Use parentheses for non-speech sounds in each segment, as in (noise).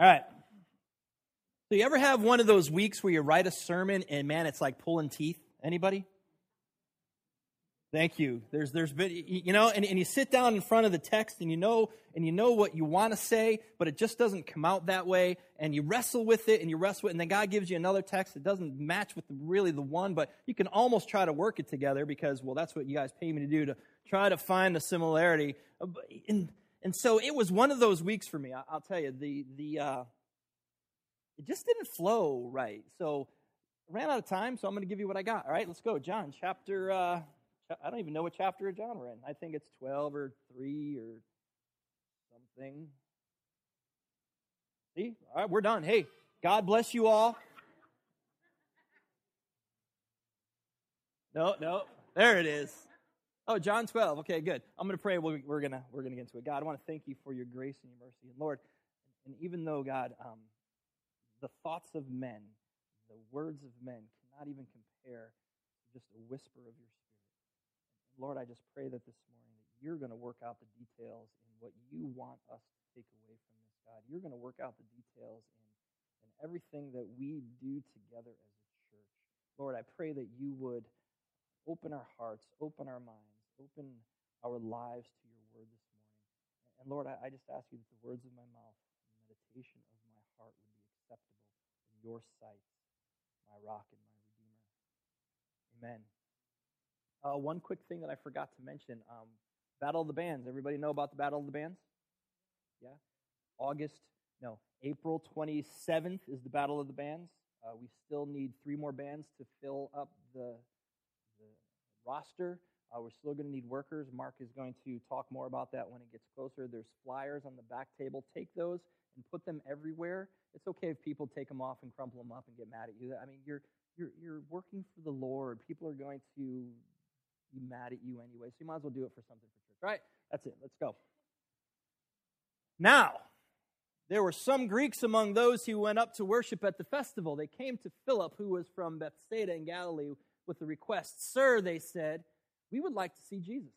All right. So you ever have one of those weeks where you write a sermon and man, it's like pulling teeth? Anybody? Thank you. There's, there's been, you know, and, and you sit down in front of the text and you know, and you know what you want to say, but it just doesn't come out that way. And you wrestle with it and you wrestle with it. And then God gives you another text that doesn't match with the, really the one, but you can almost try to work it together because, well, that's what you guys pay me to do to try to find the similarity. Uh, and, and so it was one of those weeks for me. I, will tell you, the, the, uh, it just didn't flow right. So ran out of time, so I'm going to give you what I got. All right, let's go. John chapter, uh, I don't even know what chapter of John we're in. I think it's 12 or 3 or something. See? All right, we're done. Hey, God bless you all. No, no. There it is. Oh, John 12. Okay, good. I'm going to pray. We're we're going to get into it. God, I want to thank you for your grace and your mercy. And Lord, and even though God, um, the thoughts of men, the words of men cannot even compare to just a whisper of your spirit. Lord, I just pray that this morning that you're going to work out the details in what you want us to take away from this, God. You're going to work out the details in, in everything that we do together as a church. Lord, I pray that you would open our hearts, open our minds, open our lives to your word this morning. And Lord, I, just ask you that the words of my mouth and the meditation of my heart would be acceptable in your sight, my rock and my redeemer. Amen. Uh, one quick thing that I forgot to mention um, Battle of the Bands. Everybody know about the Battle of the Bands? Yeah? August, no, April 27th is the Battle of the Bands. Uh, we still need three more bands to fill up the, the roster. Uh, we're still going to need workers. Mark is going to talk more about that when it gets closer. There's flyers on the back table. Take those and put them everywhere. It's okay if people take them off and crumple them up and get mad at you. I mean, you're you're you're working for the Lord. People are going to be mad at you anyway. So you might as well do it for something for church. All right? That's it. Let's go. Now, there were some Greeks among those who went up to worship at the festival. They came to Philip, who was from Bethsaida in Galilee, with the request Sir, they said, we would like to see Jesus.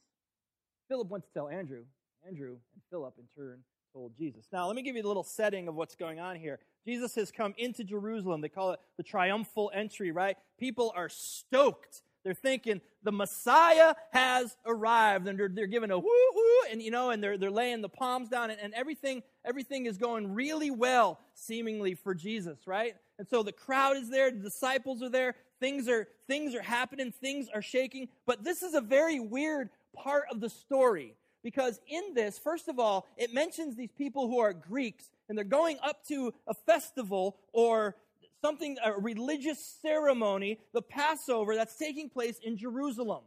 Philip went to tell Andrew. Andrew and Philip, in turn, told Jesus. Now, let me give you a little setting of what's going on here. Jesus has come into Jerusalem. They call it the triumphal entry, right? People are stoked they're thinking the Messiah has arrived, and they're, they're giving a woo hoo, and you know, and they're they're laying the palms down, and, and everything everything is going really well, seemingly for Jesus, right? And so the crowd is there, the disciples are there, things are things are happening, things are shaking. But this is a very weird part of the story because in this, first of all, it mentions these people who are Greeks and they're going up to a festival or something, a religious ceremony, the Passover, that's taking place in Jerusalem.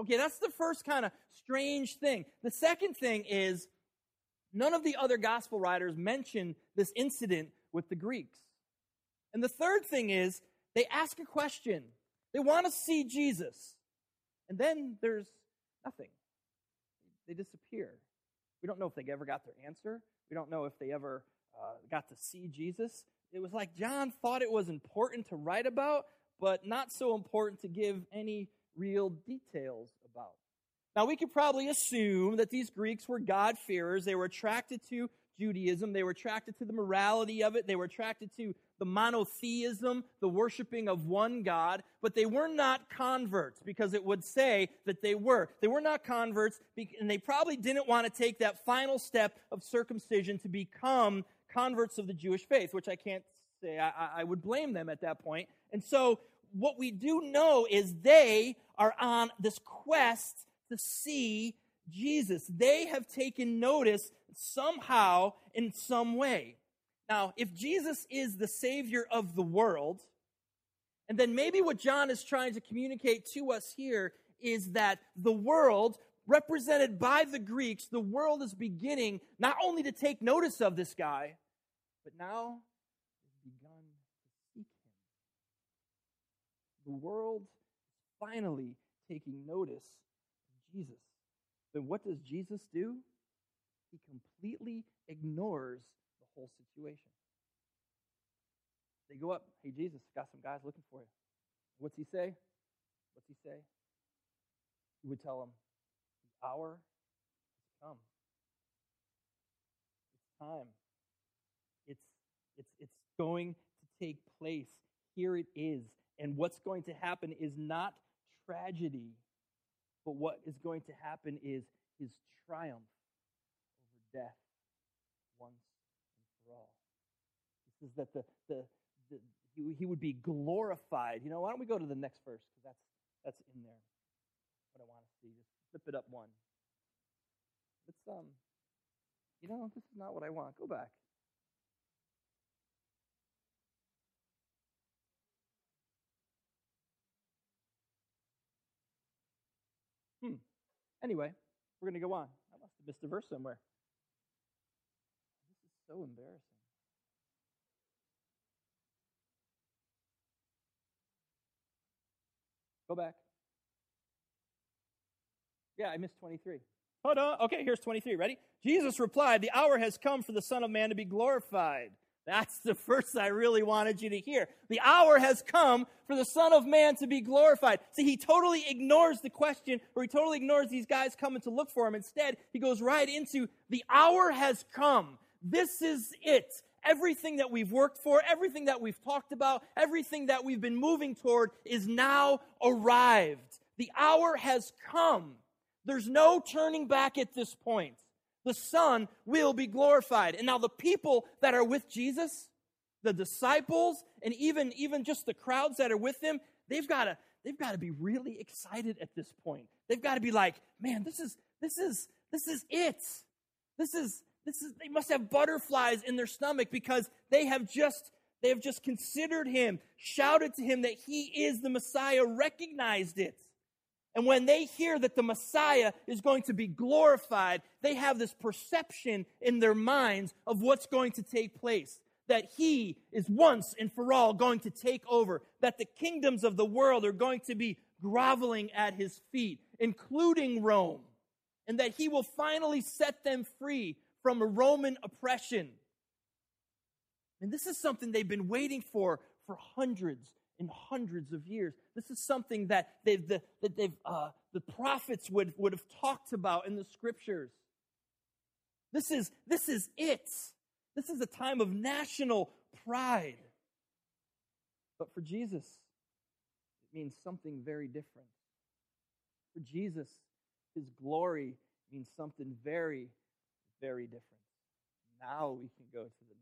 Okay, that's the first kind of strange thing. The second thing is none of the other gospel writers mention this incident with the Greeks. And the third thing is they ask a question. They want to see Jesus. And then there's nothing. They disappear. We don't know if they ever got their answer. We don't know if they ever uh, got to see Jesus it was like John thought it was important to write about, but not so important to give any real details about. Now, we could probably assume that these Greeks were God-fearers. They were attracted to Judaism. They were attracted to the morality of it. They were attracted to the monotheism, the worshiping of one God, but they were not converts because it would say that they were. They were not converts, and they probably didn't want to take that final step of circumcision to become converts of the Jewish faith, which I can't say I, I would blame them at that point. And so what we do know is they are on this quest to see Jesus. They have taken notice somehow in some way. Now, if Jesus is the Savior of the world, and then maybe what John is trying to communicate to us here is that the world, represented by the Greeks, the world is beginning not only to take notice of this guy, but now has begun to seek him. The world is finally taking notice of Jesus. Then what does Jesus do? He completely ignores the whole situation. They go up, hey, Jesus, got some guys looking for you. What's he say? What's he say? He would tell them, the hour has come. It's time it's It's, it's going to take place. Here it is. And what's going to happen is not tragedy, but what is going to happen is his triumph over death once and for all. He says that the, the, the he, he would be glorified. You know, why don't we go to the next verse? Because that's, that's in there. What I want to see. Just flip it up one. Let's, um, you know, this is not what I want. Go back. Anyway, we're going to go on. I must have missed a verse somewhere. This is so embarrassing. Go back. Yeah, I missed 23. Hold on. Okay, here's 23. Ready? Jesus replied, The hour has come for the Son of Man to be glorified. That's the verse I really wanted you to hear. The hour has come for the Son of Man to be glorified. See, he totally ignores the question, or he totally ignores these guys coming to look for him. Instead, he goes right into the hour has come. This is it. Everything that we've worked for, everything that we've talked about, everything that we've been moving toward is now arrived. The hour has come. There's no turning back at this point. The Son will be glorified. And now the people that are with Jesus, the disciples, and even, even just the crowds that are with him, they've got to they've got to be really excited at this point. They've got to be like, man, this is this is this is it. This is this is they must have butterflies in their stomach because they have just they have just considered him, shouted to him that he is the Messiah, recognized it. And when they hear that the Messiah is going to be glorified, they have this perception in their minds of what's going to take place. That he is once and for all going to take over. That the kingdoms of the world are going to be groveling at his feet, including Rome. And that he will finally set them free from Roman oppression. And this is something they've been waiting for for hundreds in hundreds of years. This is something that they've, the, that they've, uh, the prophets would, would have talked about in the scriptures. This is, this is it. This is a time of national pride. But for Jesus, it means something very different. For Jesus, his glory means something very, very different. Now we can go to the.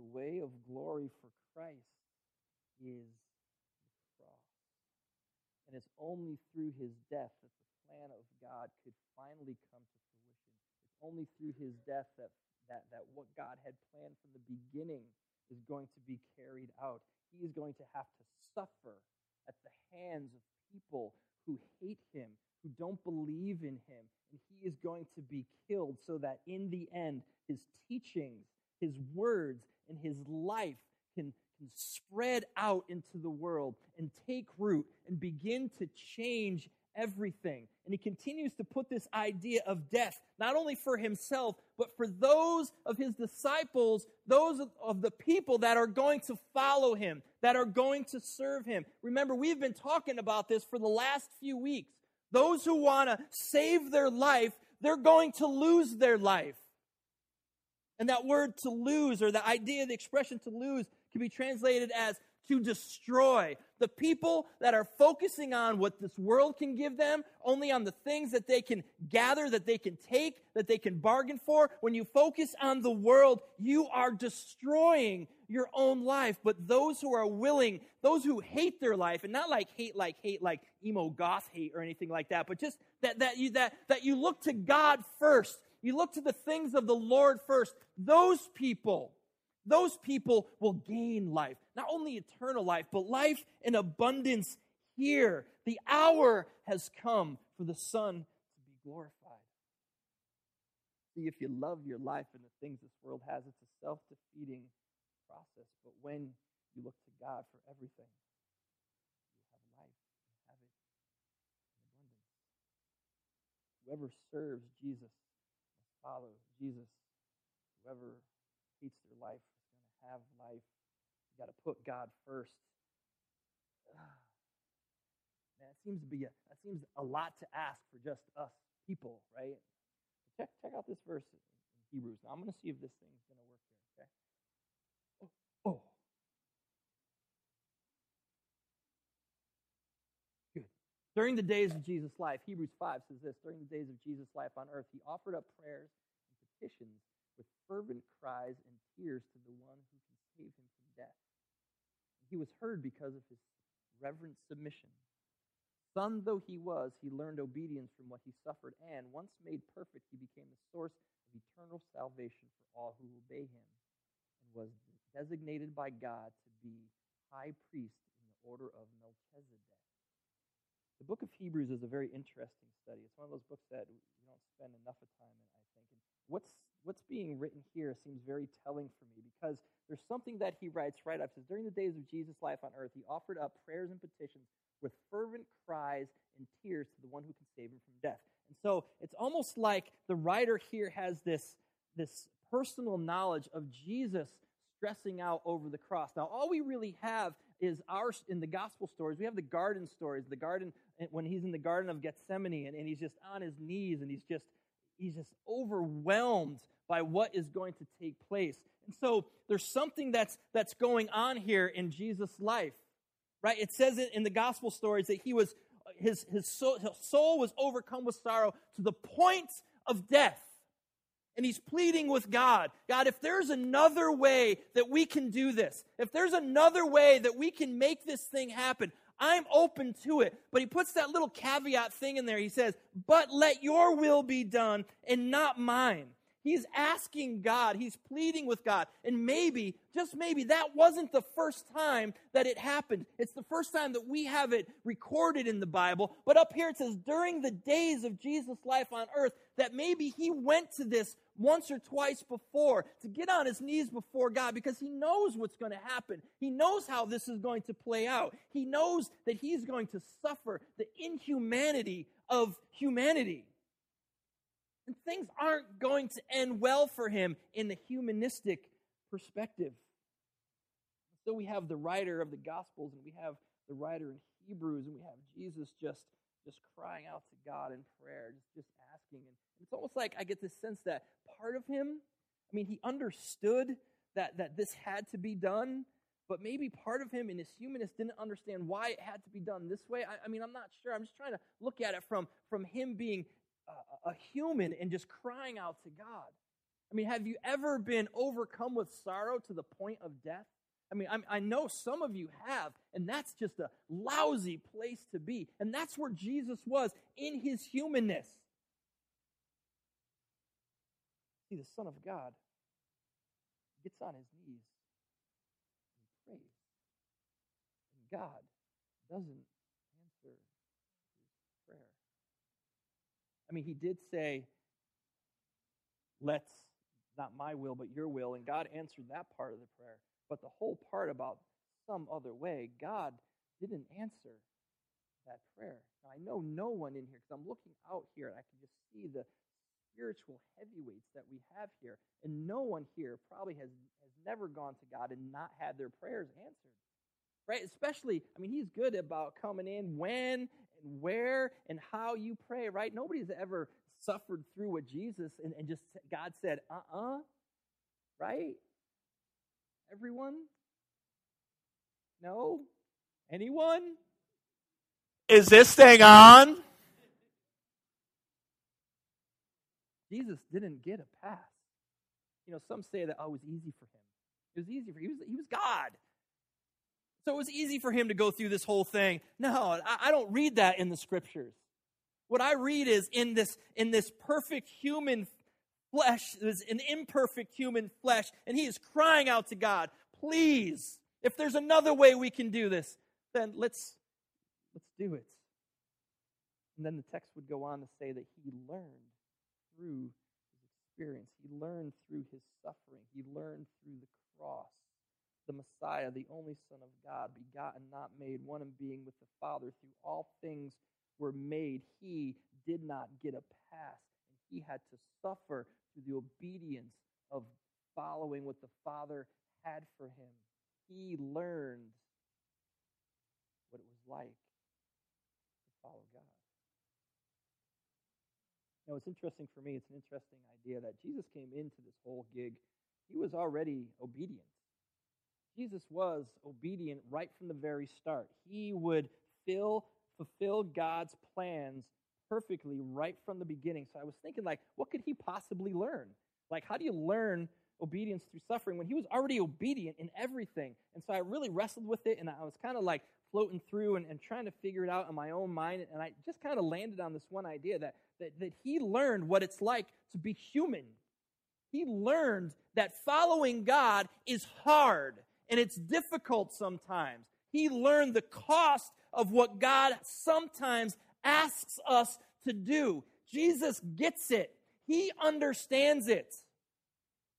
The way of glory for Christ is the cross. And it's only through his death that the plan of God could finally come to fruition. It's only through his death that, that, that what God had planned from the beginning is going to be carried out. He is going to have to suffer at the hands of people who hate him, who don't believe in him. And he is going to be killed so that in the end, his teachings, his words, and his life can can spread out into the world and take root and begin to change everything. And he continues to put this idea of death, not only for himself, but for those of his disciples, those of the people that are going to follow him, that are going to serve him. Remember, we've been talking about this for the last few weeks. Those who want to save their life, they're going to lose their life. And that word to lose, or the idea, the expression to lose, can be translated as to destroy. The people that are focusing on what this world can give them, only on the things that they can gather, that they can take, that they can bargain for, when you focus on the world, you are destroying your own life. But those who are willing, those who hate their life, and not like hate like hate like emo goth hate or anything like that, but just that, that you that that you look to God first. You look to the things of the Lord first. Those people, those people will gain life, not only eternal life, but life in abundance here. The hour has come for the Son to be glorified. See, if you love your life and the things this world has, it's a self defeating process. But when you look to God for everything, whoever serves Jesus hates their life is going to have life. You got to put God first. (sighs) Man, it seems to be a, that seems a lot to ask for just us people, right? Check check out this verse in Hebrews. Now I'm going to see if this thing's going to work here. Okay. Oh, oh. Good. During the days of Jesus' life, Hebrews 5 says this During the days of Jesus' life on earth, he offered up prayers and petitions with fervent cries and tears to the one who can save him from death. He was heard because of his reverent submission. Son though he was, he learned obedience from what he suffered, and once made perfect, he became the source of eternal salvation for all who obey him, and was designated by God to be high priest in the order of Melchizedek. The book of Hebrews is a very interesting study. It's one of those books that we don't spend enough of time in, I think. And what's what's being written here seems very telling for me because there's something that he writes right up. It says, During the days of Jesus' life on earth, he offered up prayers and petitions with fervent cries and tears to the one who can save him from death. And so it's almost like the writer here has this, this personal knowledge of Jesus stressing out over the cross. Now, all we really have is our in the gospel stories. We have the garden stories, the garden when he's in the Garden of Gethsemane and, and he's just on his knees and he's just he's just overwhelmed by what is going to take place. And so there's something that's that's going on here in Jesus' life right? It says it in the gospel stories that he was, his, his, soul, his soul was overcome with sorrow to the point of death. And he's pleading with God God, if there's another way that we can do this, if there's another way that we can make this thing happen, I'm open to it. But he puts that little caveat thing in there. He says, But let your will be done and not mine. He's asking God, he's pleading with God. And maybe, just maybe, that wasn't the first time that it happened. It's the first time that we have it recorded in the Bible. But up here it says, during the days of Jesus' life on earth, that maybe he went to this once or twice before to get on his knees before God because he knows what's going to happen. He knows how this is going to play out. He knows that he's going to suffer the inhumanity of humanity. And things aren't going to end well for him in the humanistic perspective. So we have the writer of the Gospels and we have the writer in Hebrews and we have Jesus just just crying out to God in prayer, just, just asking. And it's almost like I get this sense that part of him, I mean, he understood that, that this had to be done, but maybe part of him in his humanness didn't understand why it had to be done this way. I, I mean, I'm not sure. I'm just trying to look at it from, from him being a, human and just crying out to God. I mean, have you ever been overcome with sorrow to the point of death? I mean, I'm, i know some of you have, and that's just a lousy place to be. And that's where Jesus was in his humanness. See, the Son of God gets on his knees and prays. And God doesn't I mean, he did say, let's, not my will, but your will. And God answered that part of the prayer. But the whole part about some other way, God didn't answer that prayer. Now, I know no one in here, because I'm looking out here and I can just see the spiritual heavyweights that we have here. And no one here probably has, has never gone to God and not had their prayers answered. Right? Especially, I mean, he's good about coming in when and where and how you pray, right? Nobody's ever suffered through what Jesus and, and just God said, uh uh-uh, uh, right? Everyone? No? Anyone? Is this thing on? Jesus didn't get a pass. You know, some say that, oh, it was easy for him. It was easy for him. He was, he was God. So it was easy for him to go through this whole thing. No, I don't read that in the scriptures. What I read is in this, in this perfect human flesh, there's an imperfect human flesh, and he is crying out to God, please, if there's another way we can do this, then let's let's do it. And then the text would go on to say that he learned through his experience. He learned through his suffering. He learned through the cross the Messiah, the only Son of God, begotten, not made, one in being with the Father. Through all things were made. He did not get a pass, and he had to suffer through the obedience of following what the Father had for him. He learned what it was like to follow God. Now, it's interesting for me, it's an interesting idea that Jesus came into this whole gig. He was already obedient. Jesus was obedient right from the very start. He would fill, fulfill God's plans perfectly right from the beginning. So I was thinking, like, what could he possibly learn? Like, how do you learn obedience through suffering when he was already obedient in everything? And so I really wrestled with it, and I was kind of like floating through and, and trying to figure it out in my own mind. And I just kind of landed on this one idea that, that, that he learned what it's like to be human. He learned that following God is hard and it's difficult sometimes. He learned the cost of what God sometimes asks us to do. Jesus gets it. He understands it.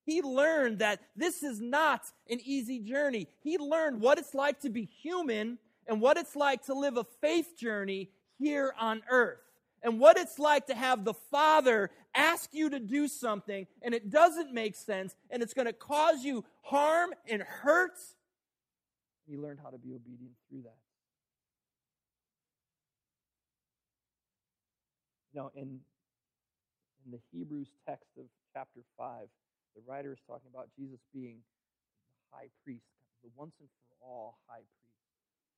He learned that this is not an easy journey. He learned what it's like to be human and what it's like to live a faith journey here on earth. And what it's like to have the Father ask you to do something and it doesn't make sense and it's going to cause you harm and hurt. He learned how to be obedient through that. You know, in, in the Hebrews text of chapter 5, the writer is talking about Jesus being the high priest, the once and for all high priest.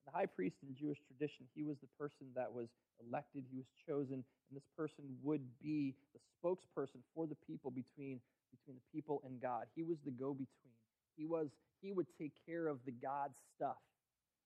The high priest in Jewish tradition, he was the person that was elected, he was chosen, and this person would be the spokesperson for the people between, between the people and God. He was the go between. He was he would take care of the God stuff.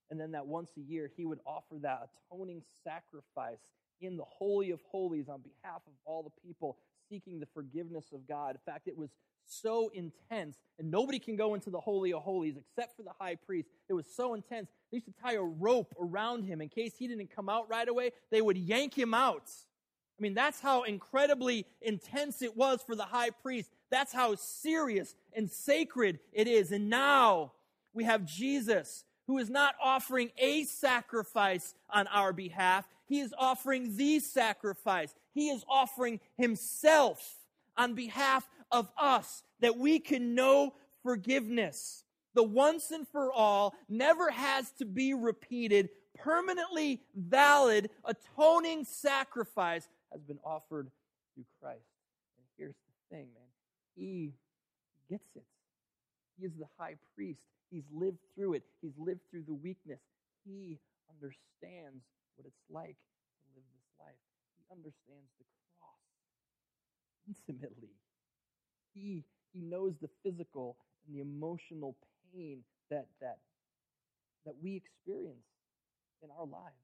And then that once a year he would offer that atoning sacrifice in the holy of holies on behalf of all the people seeking the forgiveness of God. In fact, it was so intense, and nobody can go into the Holy of Holies except for the high priest. It was so intense. They used to tie a rope around him in case he didn't come out right away. They would yank him out. I mean, that's how incredibly intense it was for the high priest. That's how serious and sacred it is. And now we have Jesus, who is not offering a sacrifice on our behalf. He is offering the sacrifice. He is offering himself on behalf of us that we can know forgiveness. The once and for all never has to be repeated, permanently valid, atoning sacrifice has been offered through Christ. And here's the thing, man. He gets it. He is the high priest. He's lived through it. He's lived through the weakness. He understands what it's like to live this life. He understands the cross intimately. He, he knows the physical and the emotional pain that, that, that we experience in our lives.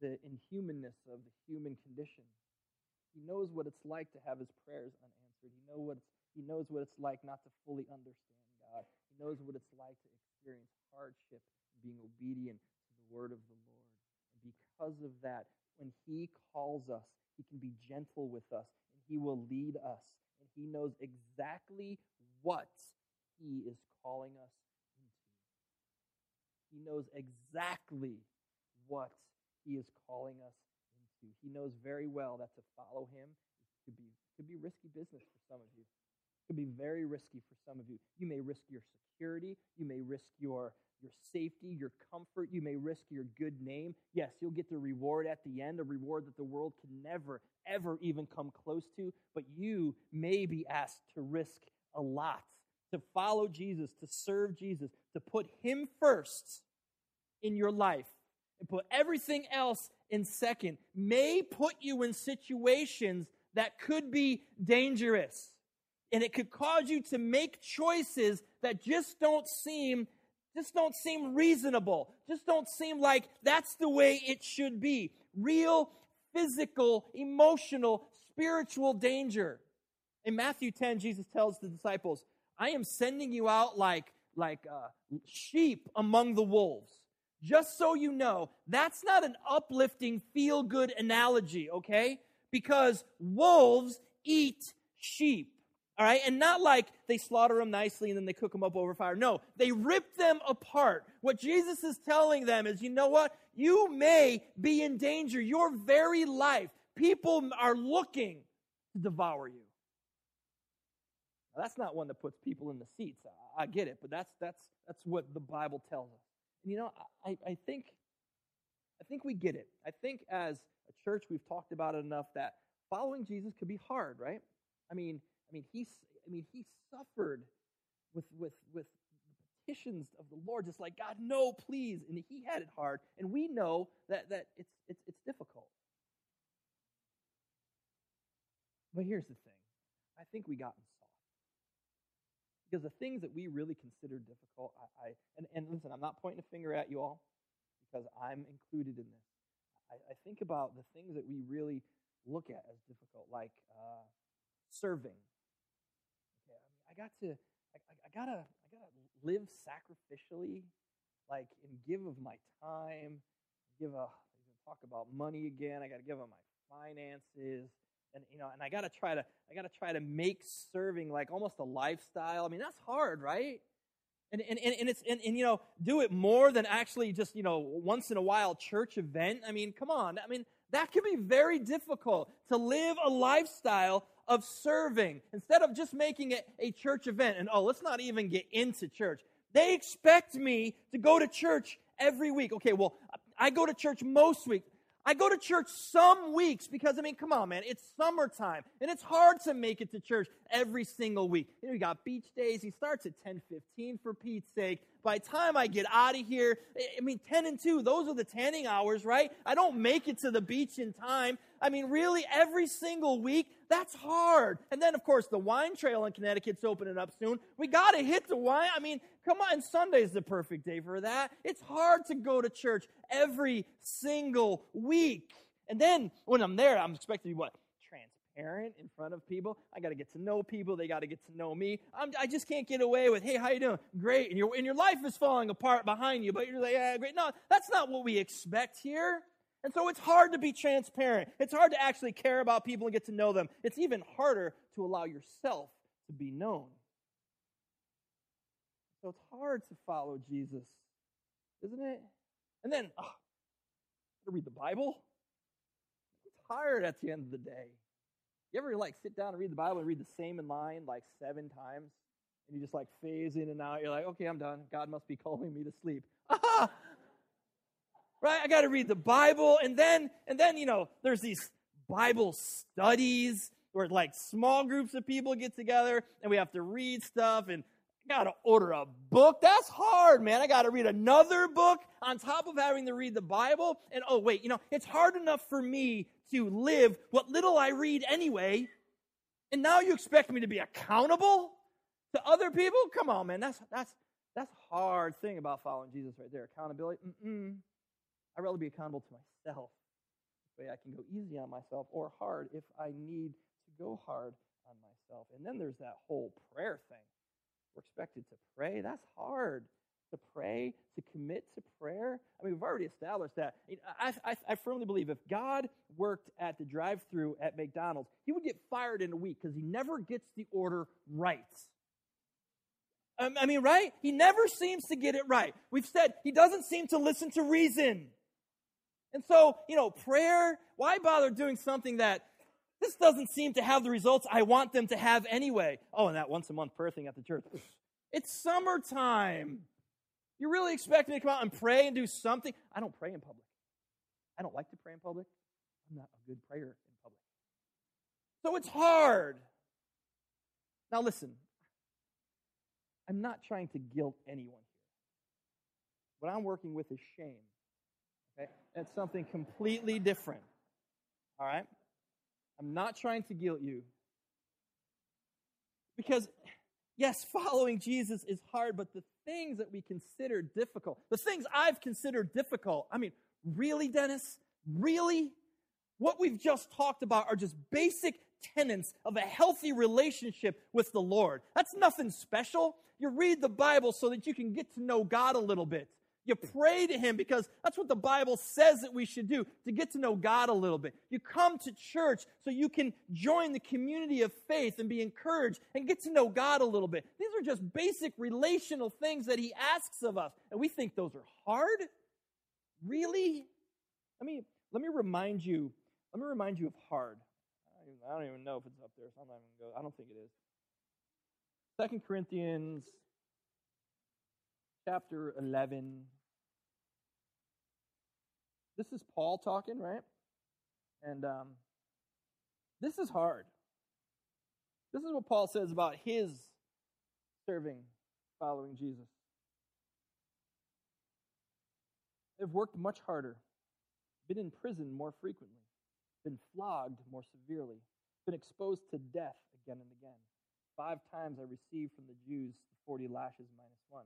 The inhumanness of the human condition. He knows what it's like to have his prayers unanswered. He, know what he knows what it's like not to fully understand God. He knows what it's like to experience hardship being obedient to the word of the Lord. And because of that, when he calls us, he can be gentle with us and he will lead us And he knows exactly what He is calling us into. He knows exactly what He is calling us into. He knows very well that to follow Him could be, could be risky business for some of you. Could be very risky for some of you. You may risk your security. You may risk your your safety, your comfort. You may risk your good name. Yes, you'll get the reward at the end, a reward that the world can never, ever even come close to. But you may be asked to risk a lot, to follow Jesus, to serve Jesus, to put Him first in your life and put everything else in second, may put you in situations that could be dangerous. And it could cause you to make choices that just don't seem just don't seem reasonable. Just don't seem like that's the way it should be. Real physical, emotional, spiritual danger. In Matthew 10, Jesus tells the disciples, I am sending you out like, like uh, sheep among the wolves. Just so you know, that's not an uplifting, feel good analogy, okay? Because wolves eat sheep. All right, and not like they slaughter them nicely and then they cook them up over fire. No, they rip them apart. What Jesus is telling them is, you know what? You may be in danger. Your very life, people are looking to devour you. Now, that's not one that puts people in the seats. I, I get it, but that's that's that's what the Bible tells us. And you know, I, I think I think we get it. I think as a church we've talked about it enough that following Jesus could be hard, right? I mean, I mean he I mean he suffered with with with petitions of the Lord, just like God, no, please, and he had it hard, and we know that that it's it's it's difficult. But here's the thing: I think we gotten soft because the things that we really consider difficult, I, I and and listen, I'm not pointing a finger at you all because I'm included in this. I, I think about the things that we really look at as difficult, like uh, serving. I, got to, I, I gotta, I gotta live sacrificially, like and give of my time, give a talk about money again. I got to give of my finances, and you know, and I got to try to, I got to try to make serving like almost a lifestyle. I mean, that's hard, right? And, and, and, and it's and, and you know do it more than actually just you know once in a while church event i mean come on i mean that can be very difficult to live a lifestyle of serving instead of just making it a church event and oh let's not even get into church they expect me to go to church every week okay well i go to church most weeks I go to church some weeks because, I mean, come on, man, it's summertime and it's hard to make it to church every single week. You know, you got beach days. He starts at 10 15 for Pete's sake. By the time I get out of here, I mean, 10 and 2, those are the tanning hours, right? I don't make it to the beach in time. I mean, really, every single week, that's hard. And then, of course, the wine trail in Connecticut's opening up soon. We got to hit the wine. I mean, come on, Sunday's the perfect day for that. It's hard to go to church every single week. And then when I'm there, I'm expected to be what? Transparent in front of people. I got to get to know people. They got to get to know me. I'm, i just can't get away with, hey, how you doing? Great. And your, and your life is falling apart behind you, but you're like, yeah, great. No, that's not what we expect here. And so it's hard to be transparent. It's hard to actually care about people and get to know them. It's even harder to allow yourself to be known. So it's hard to follow Jesus, isn't it? And then, oh, to read the Bible. I'm tired at the end of the day. You ever like sit down and read the Bible and read the same in line like seven times? And you just like phase in and out. You're like, okay, I'm done. God must be calling me to sleep. (laughs) right? I got to read the Bible. And then, and then, you know, there's these Bible studies where like small groups of people get together and we have to read stuff and I got to order a book. That's hard, man. I got to read another book on top of having to read the Bible. And oh, wait, you know, it's hard enough for me to live what little I read anyway. And now you expect me to be accountable to other people? Come on, man. That's that's that's hard thing about following Jesus right there. Accountability. Mm-mm. I'd rather be accountable to myself. This way I can go easy on myself or hard if I need to go hard on myself. And then there's that whole prayer thing. We're expected to pray. That's hard to pray, to commit to prayer. I mean, we've already established that. I, I, I firmly believe if God worked at the drive through at McDonald's, he would get fired in a week because he never gets the order right. Um, I mean, right? He never seems to get it right. We've said he doesn't seem to listen to reason. And so, you know, prayer, why bother doing something that this doesn't seem to have the results I want them to have anyway? Oh, and that once a month prayer thing at the church. It's summertime. You really expect me to come out and pray and do something? I don't pray in public. I don't like to pray in public. I'm not a good prayer in public. So it's hard. Now, listen, I'm not trying to guilt anyone here. What I'm working with is shame. Okay? That's something completely different. All right? I'm not trying to guilt you. Because, yes, following Jesus is hard, but the things that we consider difficult, the things I've considered difficult, I mean, really, Dennis? Really? What we've just talked about are just basic tenets of a healthy relationship with the Lord. That's nothing special. You read the Bible so that you can get to know God a little bit. You pray to Him because that's what the Bible says that we should do to get to know God a little bit. You come to church so you can join the community of faith and be encouraged and get to know God a little bit. These are just basic relational things that He asks of us. And we think those are hard? Really? Let me, let me remind you, let me remind you of hard. I don't even know if it's up there, I'm not even go. I don't think it is. Second Corinthians chapter 11. This is Paul talking, right? And um, this is hard. This is what Paul says about his serving, following Jesus. They've worked much harder, been in prison more frequently, been flogged more severely, been exposed to death again and again. Five times I received from the Jews 40 lashes minus one.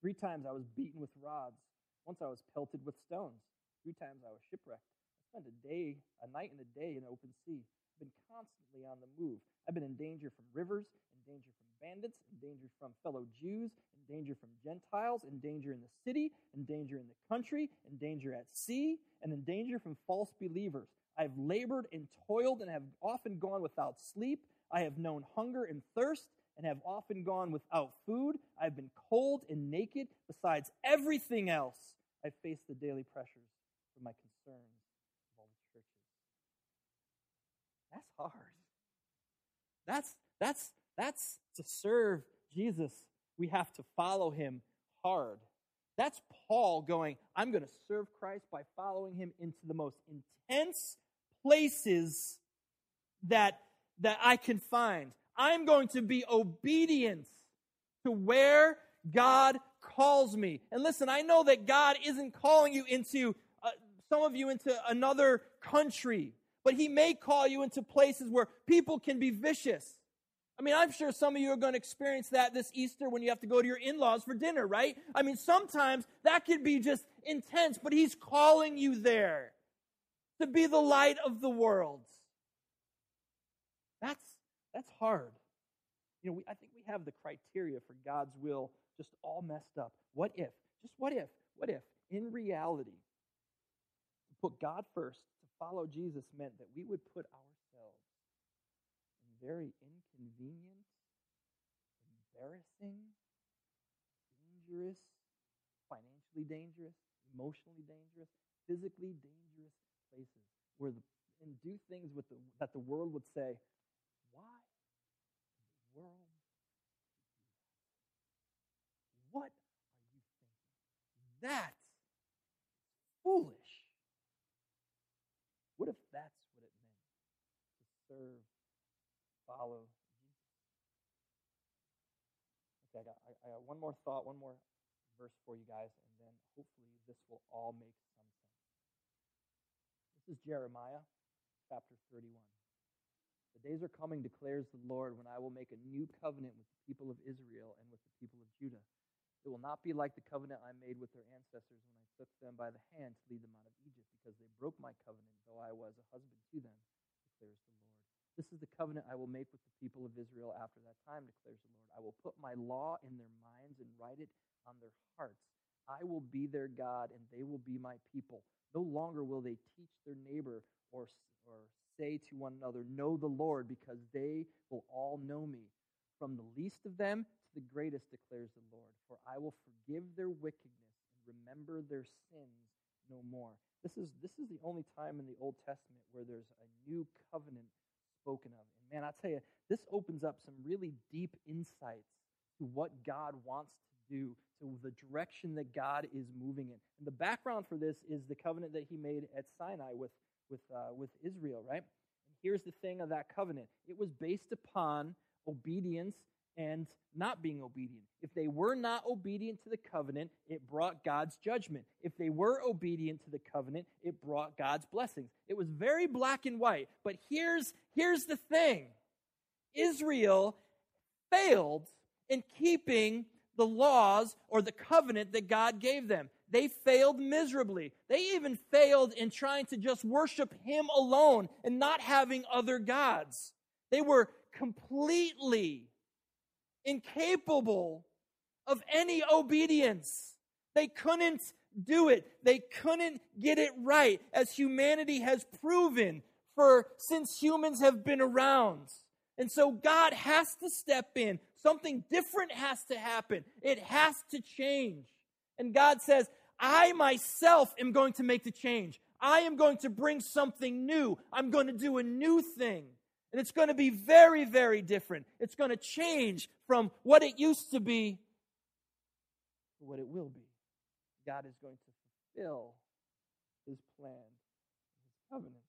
Three times I was beaten with rods. Once I was pelted with stones. Three times I was shipwrecked. I spent a day, a night and a day in open sea. I've been constantly on the move. I've been in danger from rivers, in danger from bandits, in danger from fellow Jews, in danger from Gentiles, in danger in the city, in danger in the country, in danger at sea, and in danger from false believers. I've labored and toiled and have often gone without sleep. I have known hunger and thirst and have often gone without food. I've been cold and naked. Besides everything else, I've faced the daily pressures of my concerns of all the churches. That's hard. That's that's that's to serve Jesus. We have to follow him hard. That's Paul going, I'm going to serve Christ by following him into the most intense places that that I can find. I'm going to be obedient to where God calls me. And listen, I know that God isn't calling you into, uh, some of you into another country, but He may call you into places where people can be vicious. I mean, I'm sure some of you are going to experience that this Easter when you have to go to your in laws for dinner, right? I mean, sometimes that could be just intense, but He's calling you there to be the light of the world. That's, that's hard. You know, we, I think we have the criteria for God's will just all messed up. What if? Just what if? What if? In reality, to put God first, to follow Jesus meant that we would put ourselves in very inconvenient, embarrassing, dangerous, financially dangerous, emotionally dangerous, physically dangerous places where the, and do things with the, that the world would say, in the world What are you thinking? That's foolish. What if that's what it meant to serve, follow Jesus? Okay, I got, I, I got one more thought, one more verse for you guys, and then hopefully this will all make some sense. This is Jeremiah chapter 31. The days are coming, declares the Lord, when I will make a new covenant with the people of Israel and with the people of Judah. It will not be like the covenant I made with their ancestors when I took them by the hand to lead them out of Egypt, because they broke my covenant, though I was a husband to them, declares the Lord. This is the covenant I will make with the people of Israel after that time, declares the Lord. I will put my law in their minds and write it on their hearts. I will be their God, and they will be my people. No longer will they teach their neighbor or, or say to one another, Know the Lord, because they will all know me, from the least of them to the greatest, declares the Lord. For I will forgive their wickedness and remember their sins no more. This is, this is the only time in the Old Testament where there's a new covenant spoken of. And man, I tell you, this opens up some really deep insights to what God wants to do, to the direction that God is moving in. And the background for this is the covenant that he made at Sinai with, with, uh, with Israel, right? And here's the thing of that covenant it was based upon obedience and not being obedient. If they were not obedient to the covenant, it brought God's judgment. If they were obedient to the covenant, it brought God's blessings. It was very black and white. But here's, here's the thing Israel failed in keeping the laws or the covenant that God gave them. They failed miserably. They even failed in trying to just worship Him alone and not having other gods. They were completely incapable of any obedience. They couldn't do it. They couldn't get it right, as humanity has proven for since humans have been around. And so God has to step in. Something different has to happen. It has to change. And God says, I myself am going to make the change. I am going to bring something new. I'm going to do a new thing. And it's going to be very, very different. It's going to change from what it used to be to what it will be. God is going to fulfill his plan, his covenant.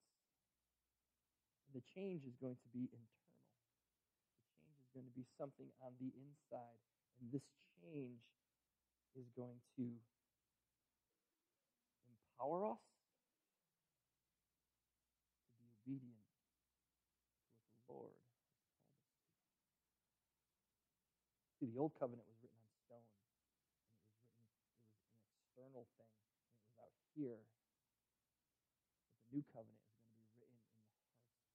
The change is going to be internal. The change is going to be something on the inside. And this change is going to empower us to be obedient to the Lord. See, the old covenant was written on stone, and it was written, it was an external thing, and it was out here. But the new covenant is going to be written in the hearts of people.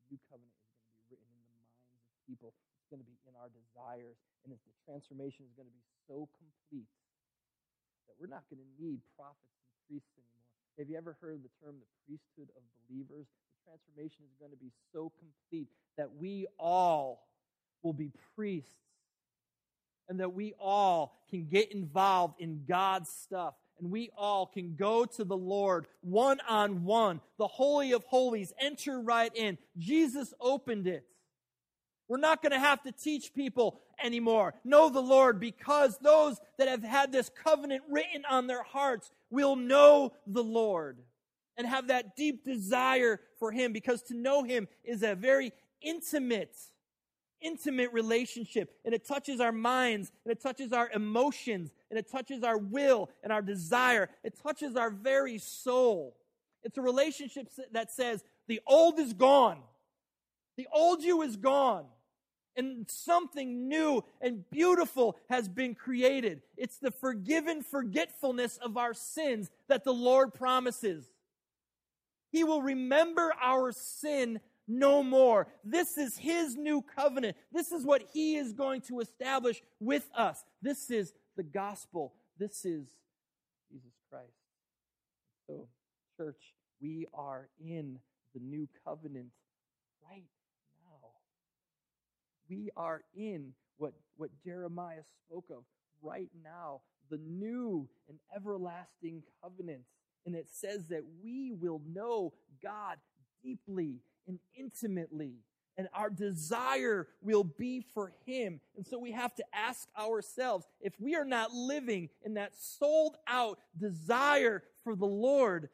The new covenant is going to be written in the minds of people. It's going to be in our desires, and the transformation is going to be so complete we're not going to need prophets and priests anymore. Have you ever heard the term the priesthood of believers? The transformation is going to be so complete that we all will be priests and that we all can get involved in God's stuff and we all can go to the Lord one on one, the Holy of Holies, enter right in. Jesus opened it. We're not going to have to teach people anymore. Know the Lord because those that have had this covenant written on their hearts will know the Lord and have that deep desire for Him because to know Him is a very intimate intimate relationship and it touches our minds and it touches our emotions and it touches our will and our desire. It touches our very soul. It's a relationship that says the old is gone. The old you is gone. And something new and beautiful has been created. It's the forgiven forgetfulness of our sins that the Lord promises. He will remember our sin no more. This is His new covenant. This is what He is going to establish with us. This is the gospel. This is Jesus Christ. So, church, we are in the new covenant right. We are in what, what Jeremiah spoke of right now the new and everlasting covenant. And it says that we will know God deeply and intimately. And our desire will be for Him. And so we have to ask ourselves if we are not living in that sold out desire for the Lord,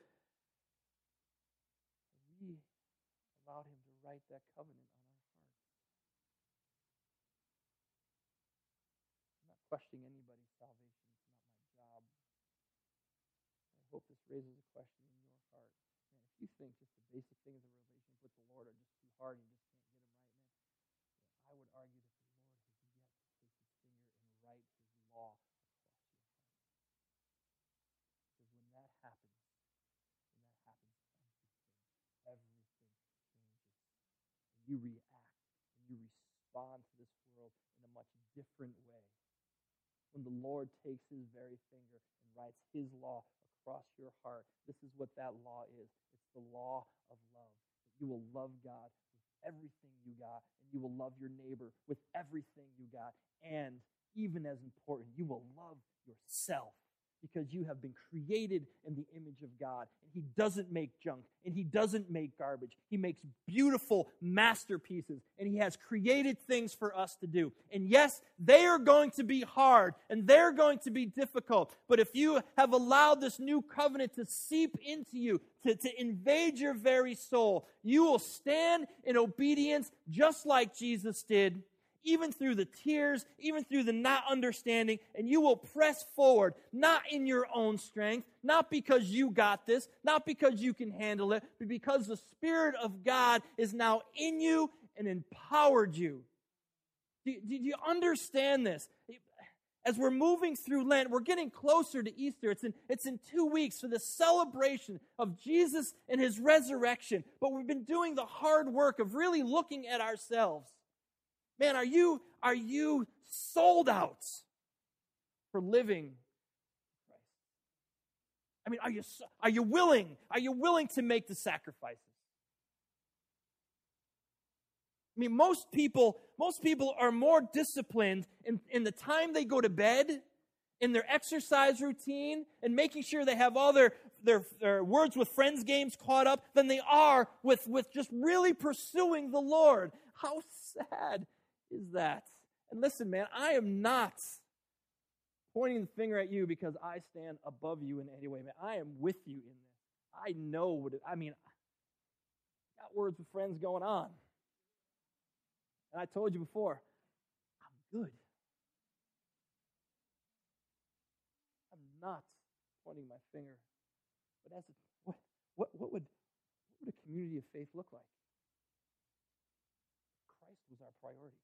we allowed Him to write that covenant on our hearts. I'm not questioning anybody's salvation, it's not my job. I hope this raises a question in your heart. Man, if you think just the basic things of Lord are just too hard and you just can't get them right, man, I would argue that the Lord has yet to take his finger and write his law across your heart. Because when that happens, when that happens, everything, everything changes. And you react and you respond to this world in a much different way. When the Lord takes his very finger and writes his law across your heart, this is what that law is. It's the law of love That you will love God with everything you got, and you will love your neighbor with everything you got. And even as important, you will love yourself because you have been created in the image of God. And He doesn't make junk and He doesn't make garbage. He makes beautiful masterpieces and He has created things for us to do. And yes, they are going to be hard and they're going to be difficult. But if you have allowed this new covenant to seep into you, to, to invade your very soul, you will stand in obedience just like Jesus did even through the tears, even through the not understanding, and you will press forward, not in your own strength, not because you got this, not because you can handle it, but because the Spirit of God is now in you and empowered you. Do, do you understand this? As we're moving through Lent, we're getting closer to Easter. It's in, it's in two weeks for the celebration of Jesus and his resurrection. But we've been doing the hard work of really looking at ourselves Man, are you are you sold out for living? I mean, are you are you willing? Are you willing to make the sacrifices? I mean, most people, most people are more disciplined in, in the time they go to bed, in their exercise routine, and making sure they have all their their, their words with friends games caught up than they are with, with just really pursuing the Lord. How sad is that? And listen, man, I am not pointing the finger at you because I stand above you in any way, man. I am with you in this. I know what it, I mean. Got words with friends going on. And I told you before, I'm good. I'm not pointing my finger. But as a, what, what, what, would, what would a community of faith look like? Christ was our priority.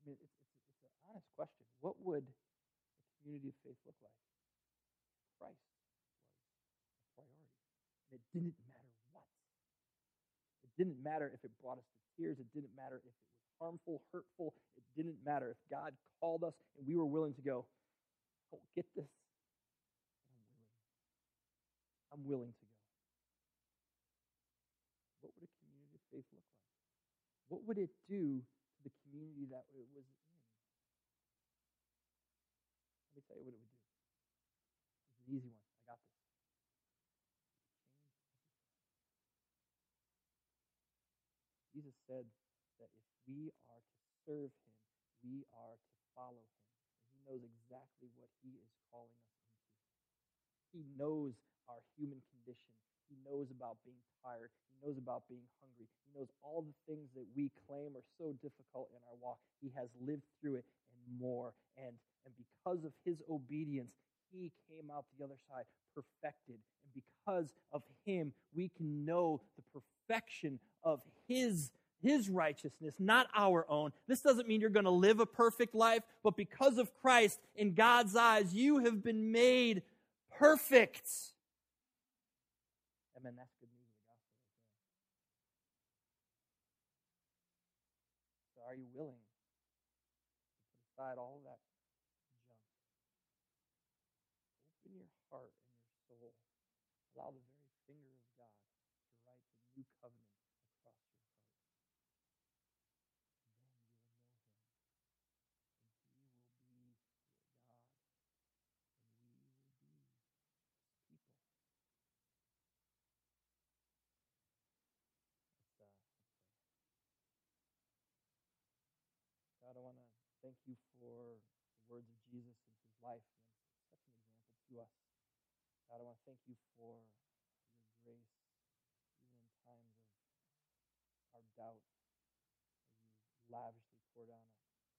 I mean, it's, it's, it's an honest question. What would a community of faith look like? Christ was a priority. And it didn't matter what. It didn't matter if it brought us to tears. It didn't matter if it was harmful, hurtful. It didn't matter if God called us and we were willing to go, oh, get this. I'm willing. I'm willing to go. What would a community of faith look like? What would it do to the community that it was? Let me tell you what it would do. It's an easy one. I got this. Jesus said that if we are to serve him, we are to follow him. And he knows exactly what he is calling us into. He knows our human condition. He knows about being tired. He knows about being hungry. He knows all the things that we claim are so difficult in our walk. He has lived through it more. And, and because of his obedience, he came out the other side perfected. And because of him, we can know the perfection of his his righteousness, not our own. This doesn't mean you're going to live a perfect life, but because of Christ, in God's eyes, you have been made perfect. Amen. That's good news. So, are you willing all of that junk? Open your heart and your soul. Allow the very finger of God to write the new covenant across your heart. And then you will know Him. And He will be your God. And we will be His people. Let's, uh, let's pray. God, I want to thank you for the words of Jesus and his life. And such an example to us. God, I want to thank you for your grace, even in times of our doubt, as you lavishly pour out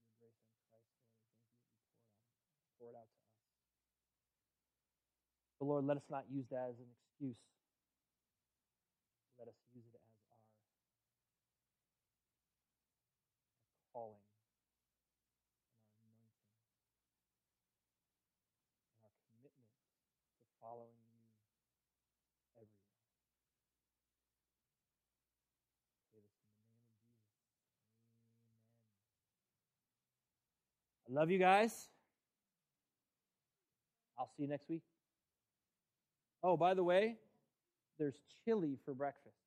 your grace on Christ, Lord. I thank you that you poured out, poured out to us. But Lord, let us not use that as an excuse. Let us use it as our, our calling and our anointing and our commitment to following you everywhere. I pray this in the name of Jesus. Amen. Love you guys. I'll see you next week. Oh, by the way, there's chili for breakfast.